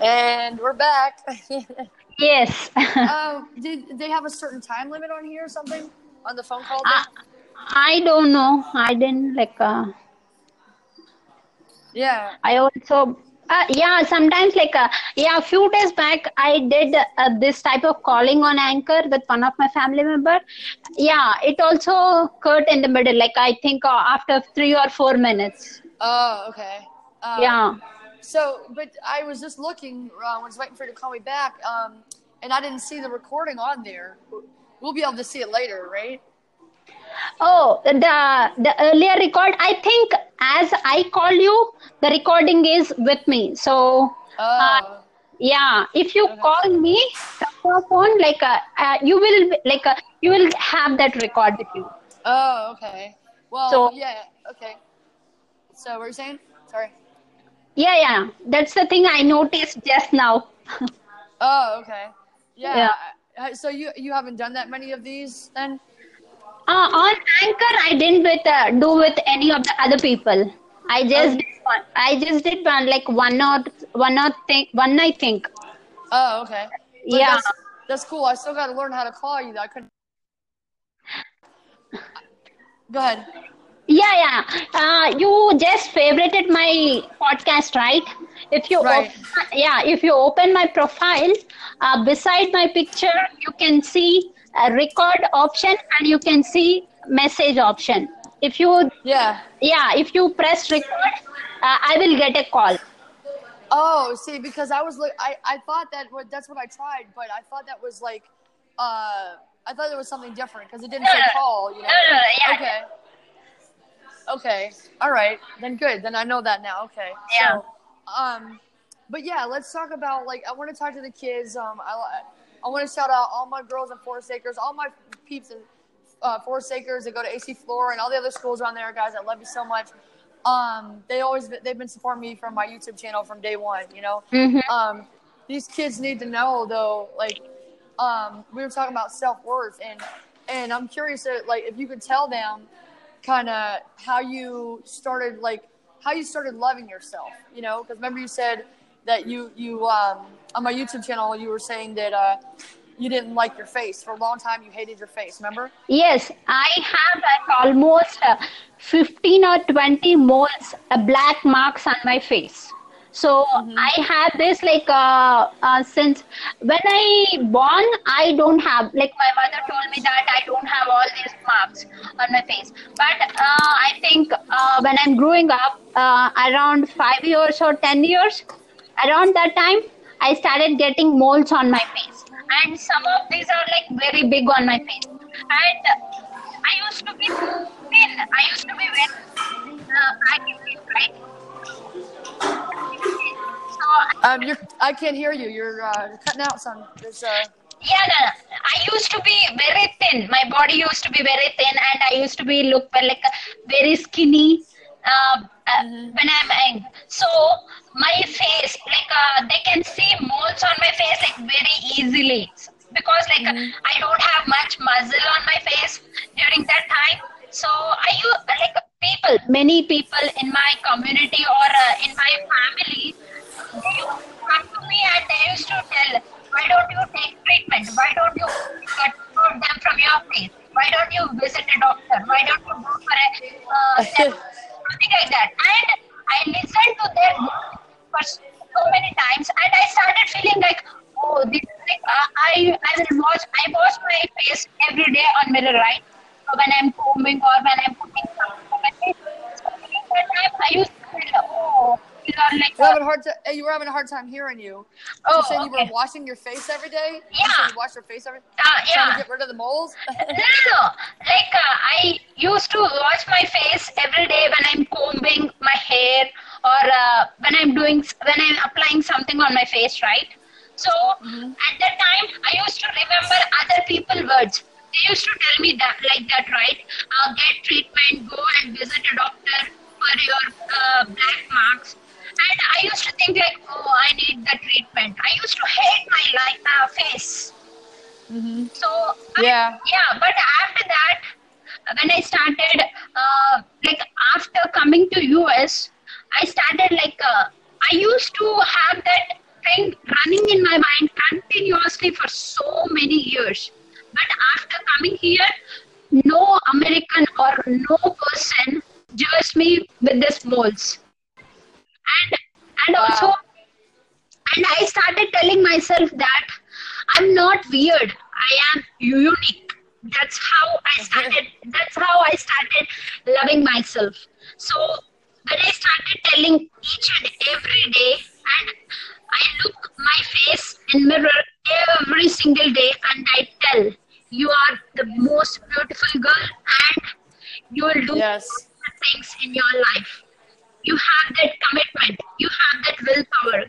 And we're back. Yes. um, did they have a certain time limit on here or something on the phone call? I. I don't know. I didn't like. Uh, yeah. I also. Uh, yeah, sometimes like uh, yeah, a few days back I did uh, this type of calling on Anchor with one of my family member. Yeah, it also cut in the middle. Like I think uh, after three or four minutes. Oh, okay. Um, Yeah. So, but I was just looking. Uh, I was waiting for you to call me back, um, and I didn't see the recording on there. We'll be able to see it later, right? Oh, the the earlier record. I think as I call you, the recording is with me. So Oh. yeah, if you call me phone, like uh, uh, you will like uh, you will have that record with you. Oh, okay. Well, So- yeah, okay. So, what were you saying? Sorry. Yeah, yeah. That's the thing I noticed just now. Oh, okay. Yeah. Yeah. So you you haven't done that many of these then? Uh, on Anchor, I didn't with uh, do with any of the other people. I just did one. I just did one like one or one or thing one I think. Oh, okay. But Yeah. That's, that's cool. I still got to learn how to call you. Though. I couldn't. Go ahead. Yeah, yeah. Uh, you just favorited my podcast, right? If you Right. op- yeah, if you open my profile, uh, beside my picture, you can see a record option and you can see message option. If you Yeah. yeah, if you press record, uh, I will get a call. Oh, see, because I was like, I, I thought that that's what I tried, but I thought that was like, uh, I thought it was something different because it didn't say call. You know. No, no, yeah. Okay. Okay. All right. Then good. Then I know that now. Okay. Yeah. So, um, but yeah, let's talk about like I want to talk to the kids. Um, I I want to shout out all my girls in Forest Acres, all my peeps in uh, Forest Acres that go to AC Flora and all the other schools around there, guys. I love you so much. Um, they always they've been supporting me from my YouTube channel from day one. You know. Mhm. Um, these kids need to know though, like, um, we were talking about self worth and and I'm curious that like if you could tell them kind of how you started like how you started loving yourself you know? Because remember you said that you you um on my youtube channel you were saying that uh you didn't like your face. For a long time you hated your face remember? Yes, I have like almost uh, 15 or 20 moles, uh, black marks on my face. So I had this like uh, uh, since when I born, I don't have like my mother told me that I don't have all these marks on my face. But uh, I think uh, when I'm growing up, uh, around five years or ten years, around that time, I started getting moles on my face, and some of these are like very big on my face. And I used to be thin. I used to be very uh, baggy, right? Um you're i can't hear you you're uh you're cutting out son there's uh yeah, no. I used to be very thin. My body used to be very thin, and I used to be look like very skinny. Uh, uh, when I'm young. so my face, like uh, they can see moles on my face like very easily because like I don't have much muscle on my face during that time. So I use like people, many people in my community or uh, in my family they used to come to me and they used to tell, why don't you take treatment? Why don't you get them from your face? Why don't you visit a doctor? Why don't you go for a uh, test? something like that? And I listened to their words for so many times, and I started feeling like, oh, this is like uh, I I will wash I wash my face every day on mirror, right? So when I'm combing or when I'm putting something on my face. So during that time, I used to feel, oh, you're having a hard time you were having a hard time hearing you Oh, you saying you were washing your face every day you Yeah. said you wash your face every Uh, trying to get rid of the moles no, no, no. Like uh, I used to wash my face every day when I'm combing my hair or uh, when I'm doing when I'm applying something on my face, right? So at that time, I used to remember other people words. They used to tell me that like that, right? Uh, get treatment, go and visit a doctor for your uh, black I used to think like, oh, I need the treatment. I used to hate my like uh, face. So I- Yeah. yeah. But after that, when I started, uh, like after coming to US, I started like uh, I used to have that thing running in my mind continuously for so many years. But after coming here, no American or no person judged me with this moles. And and also and I started telling myself that I'm not weird. I am unique. That's how I mm-hmm. started. That's how I started loving myself. So when I started telling each and every day, and I look my face in mirror every single day, and I tell you are the most beautiful girl, and you will do Yes. things in your life. You have that commitment. You have that willpower.